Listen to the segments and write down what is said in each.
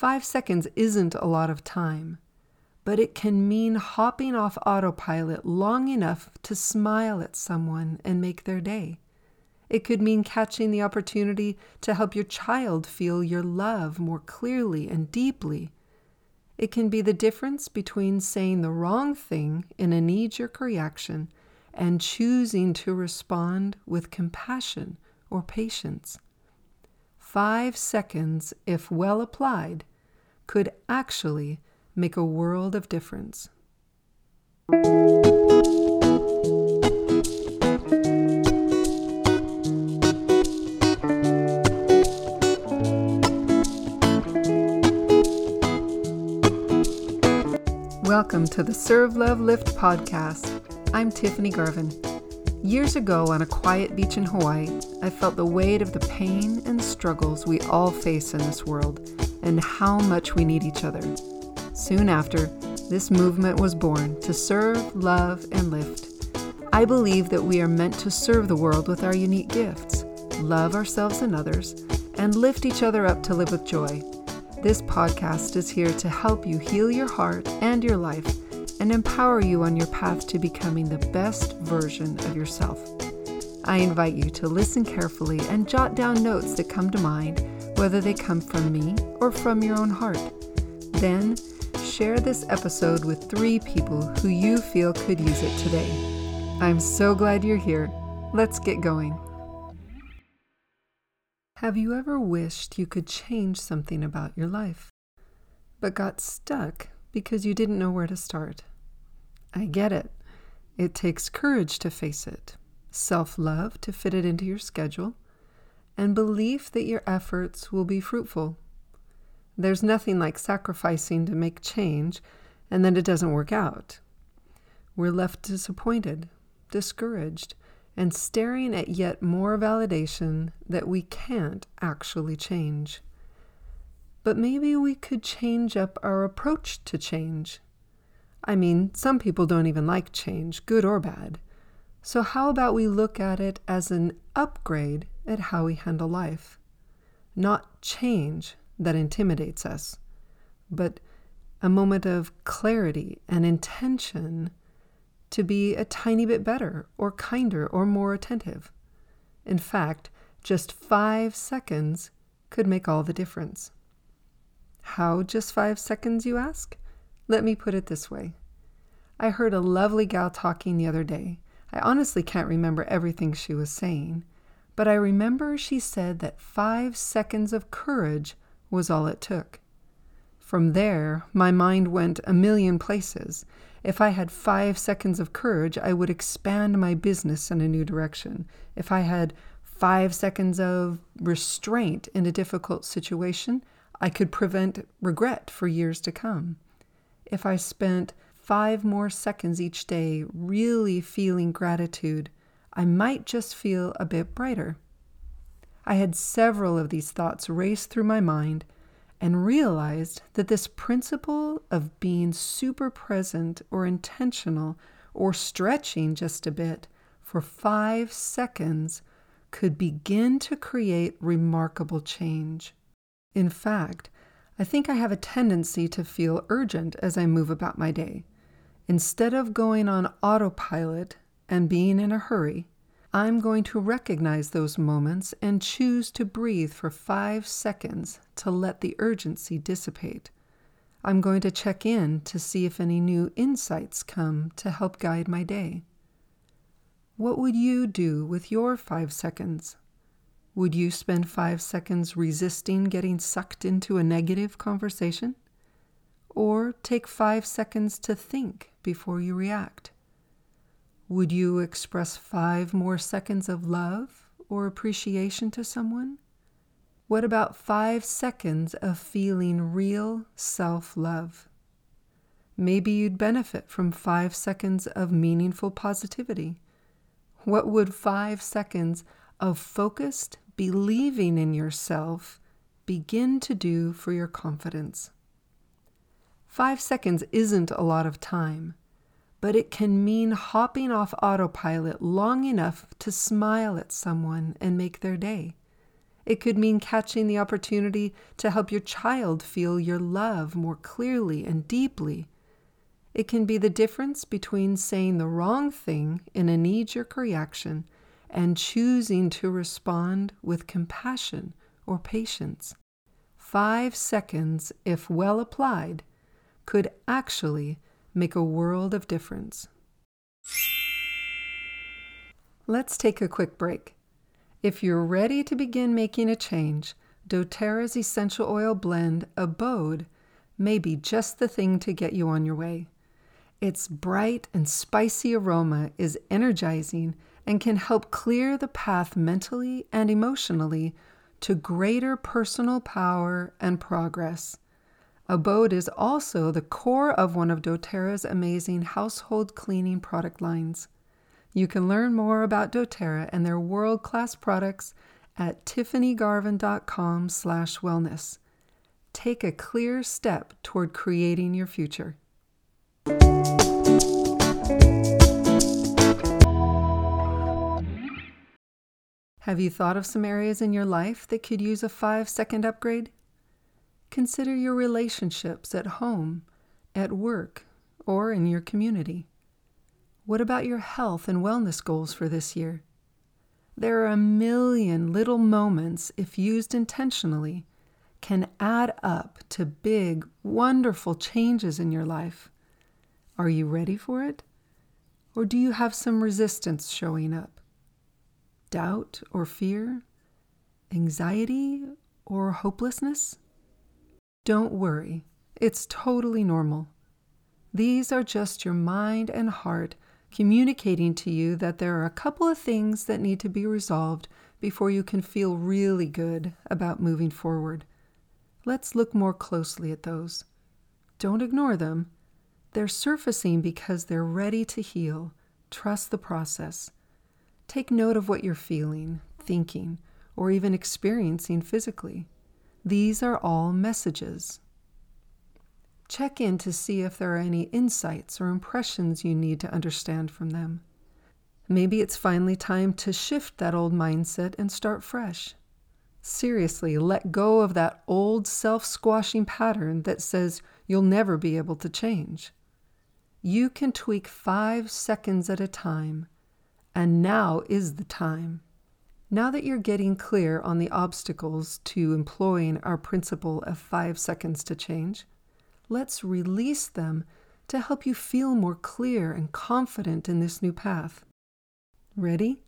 Five seconds isn't a lot of time, but it can mean hopping off autopilot long enough to smile at someone and make their day. It could mean catching the opportunity to help your child feel your love more clearly and deeply. It can be the difference between saying the wrong thing in a knee jerk reaction and choosing to respond with compassion or patience. Five seconds, if well applied, could actually make a world of difference. Welcome to the Serve Love Lift podcast. I'm Tiffany Garvin. Years ago, on a quiet beach in Hawaii, I felt the weight of the pain and struggles we all face in this world and how much we need each other. Soon after, this movement was born to serve, love, and lift. I believe that we are meant to serve the world with our unique gifts, love ourselves and others, and lift each other up to live with joy. This podcast is here to help you heal your heart and your life and empower you on your path to becoming the best version of yourself. I invite you to listen carefully and jot down notes that come to mind, whether they come from me or from your own heart. Then, share this episode with three people who you feel could use it today. I'm so glad you're here. Let's get going. Have you ever wished you could change something about your life, but got stuck because you didn't know where to start? I get it. It takes courage to face it, self love to fit it into your schedule, and belief that your efforts will be fruitful. There's nothing like sacrificing to make change and then it doesn't work out. We're left disappointed, discouraged, and staring at yet more validation that we can't actually change. But maybe we could change up our approach to change. I mean, some people don't even like change, good or bad. So, how about we look at it as an upgrade at how we handle life? Not change that intimidates us, but a moment of clarity and intention to be a tiny bit better or kinder or more attentive. In fact, just five seconds could make all the difference. How just five seconds, you ask? Let me put it this way. I heard a lovely gal talking the other day. I honestly can't remember everything she was saying, but I remember she said that five seconds of courage was all it took. From there, my mind went a million places, if I had five seconds of courage, I would expand my business in a new direction. If I had five seconds of restraint in a difficult situation, I could prevent regret for years to come. If I spent five more seconds each day really feeling gratitude, I might just feel a bit brighter. I had several of these thoughts race through my mind and realized that this principle of being super present or intentional or stretching just a bit for five seconds could begin to create remarkable change. In fact, I think I have a tendency to feel urgent as I move about my day. Instead of going on autopilot and being in a hurry, I'm going to recognize those moments and choose to breathe for five seconds to let the urgency dissipate. I'm going to check in to see if any new insights come to help guide my day. What would you do with your five seconds? Would you spend five seconds resisting getting sucked into a negative conversation? Or take five seconds to think before you react? Would you express five more seconds of love or appreciation to someone? What about five seconds of feeling real self love? Maybe you'd benefit from five seconds of meaningful positivity. What would five seconds of focused believing in yourself begin to do for your confidence? Five seconds isn't a lot of time but it can mean hopping off autopilot long enough to smile at someone and make their day. It could mean catching the opportunity to help your child feel your love more clearly and deeply. It can be the difference between saying the wrong thing in a knee jerk reaction and choosing to respond with compassion or patience. Five seconds, if well applied, could actually make a world of difference. Let's take a quick break. If you're ready to begin making a change, doTERRA's essential oil blend, Abode, may be just the thing to get you on your way. Its bright and spicy aroma is energizing and can help clear the path mentally and emotionally to greater personal power and progress. Abode is also the core of one of doTERRA's amazing household cleaning product lines. You can learn more about doTERRA and their world-class products at tiffanygarvin.com/wellness. Take a clear step toward creating your future. Have you thought of some areas in your life that could use a five second upgrade? Consider your relationships at home, at work, or in your community. What about your health and wellness goals for this year? There are a million little moments, if used intentionally, can add up to big, wonderful changes in your life. Are you ready for it? Or do you have some resistance showing up? doubt or fear, anxiety or hopelessness? Don't worry, it's totally normal. These are just your mind and heart communicating to you that there are a couple of things that need to be resolved before you can feel really good about moving forward. Let's look more closely at those. Don't ignore them. They're surfacing because they're ready to heal. Trust the process. Take note of what you're feeling, thinking, or even experiencing physically. These are all messages. Check in to see if there are any insights or impressions you need to understand from them. Maybe it's finally time to shift that old mindset and start fresh. Seriously, let go of that old self squashing pattern that says you'll never be able to change. You can tweak five seconds at a time and now is the time. Now that you're getting clear on the obstacles to employing our principle of five seconds to change, let's release them to help you feel more clear and confident in this new path. Ready?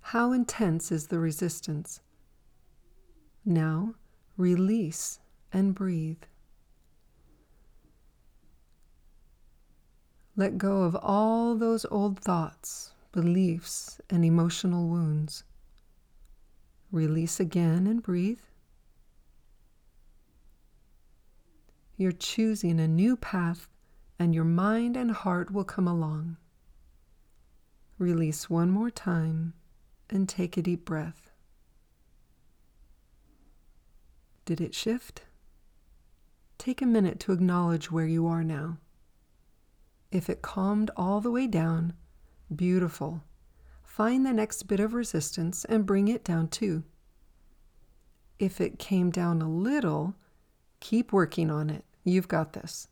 How intense is the resistance? Now, release and breathe. Let go of all those old thoughts beliefs, and emotional wounds. Release again and breathe. You're choosing a new path, and your mind and heart will come along. Release one more time and take a deep breath. Did it shift? Take a minute to acknowledge where you are now. If it calmed all the way down, Beautiful. Find the next bit of resistance and bring it down too. If it came down a little, keep working on it. You've got this.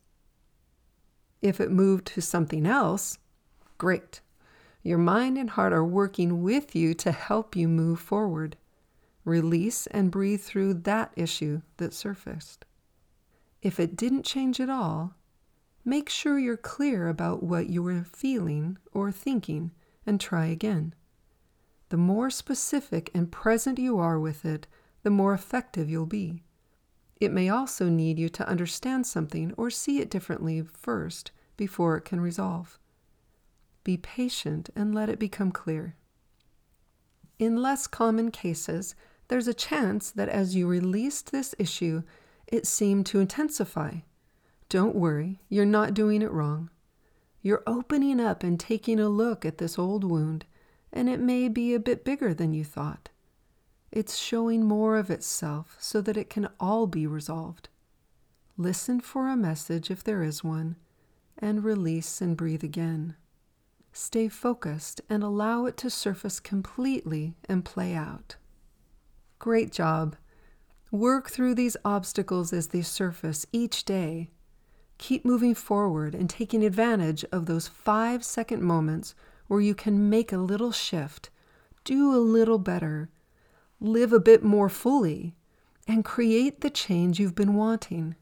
If it moved to something else, great. Your mind and heart are working with you to help you move forward. Release and breathe through that issue that surfaced. If it didn't change at all, Make sure you're clear about what you were feeling or thinking and try again. The more specific and present you are with it, the more effective you'll be. It may also need you to understand something or see it differently first before it can resolve. Be patient and let it become clear. In less common cases, there's a chance that as you released this issue, it seemed to intensify don't worry, you're not doing it wrong. You're opening up and taking a look at this old wound, and it may be a bit bigger than you thought. It's showing more of itself so that it can all be resolved. Listen for a message if there is one, and release and breathe again. Stay focused and allow it to surface completely and play out. Great job. Work through these obstacles as they surface each day. Keep moving forward and taking advantage of those five second moments where you can make a little shift, do a little better, live a bit more fully, and create the change you've been wanting.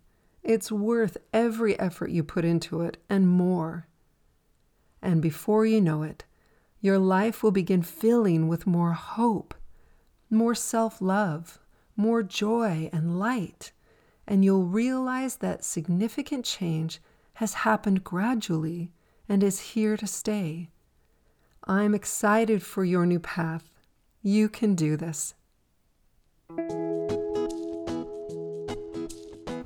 It's worth every effort you put into it and more. And before you know it, your life will begin filling with more hope, more self love, more joy and light and you'll realize that significant change has happened gradually and is here to stay. I'm excited for your new path. You can do this.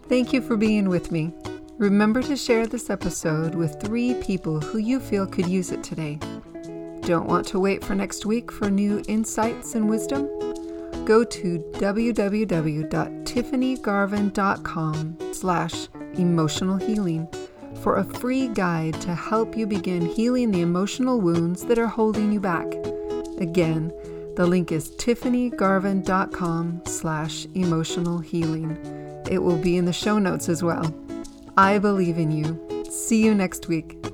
Thank you for being with me. Remember to share this episode with three people who you feel could use it today. Don't want to wait for next week for new insights and wisdom? go to www.tiffanygarvin.com slash emotional healing for a free guide to help you begin healing the emotional wounds that are holding you back. Again, the link is tiffanygarvin.com slash emotional healing. It will be in the show notes as well. I believe in you. See you next week.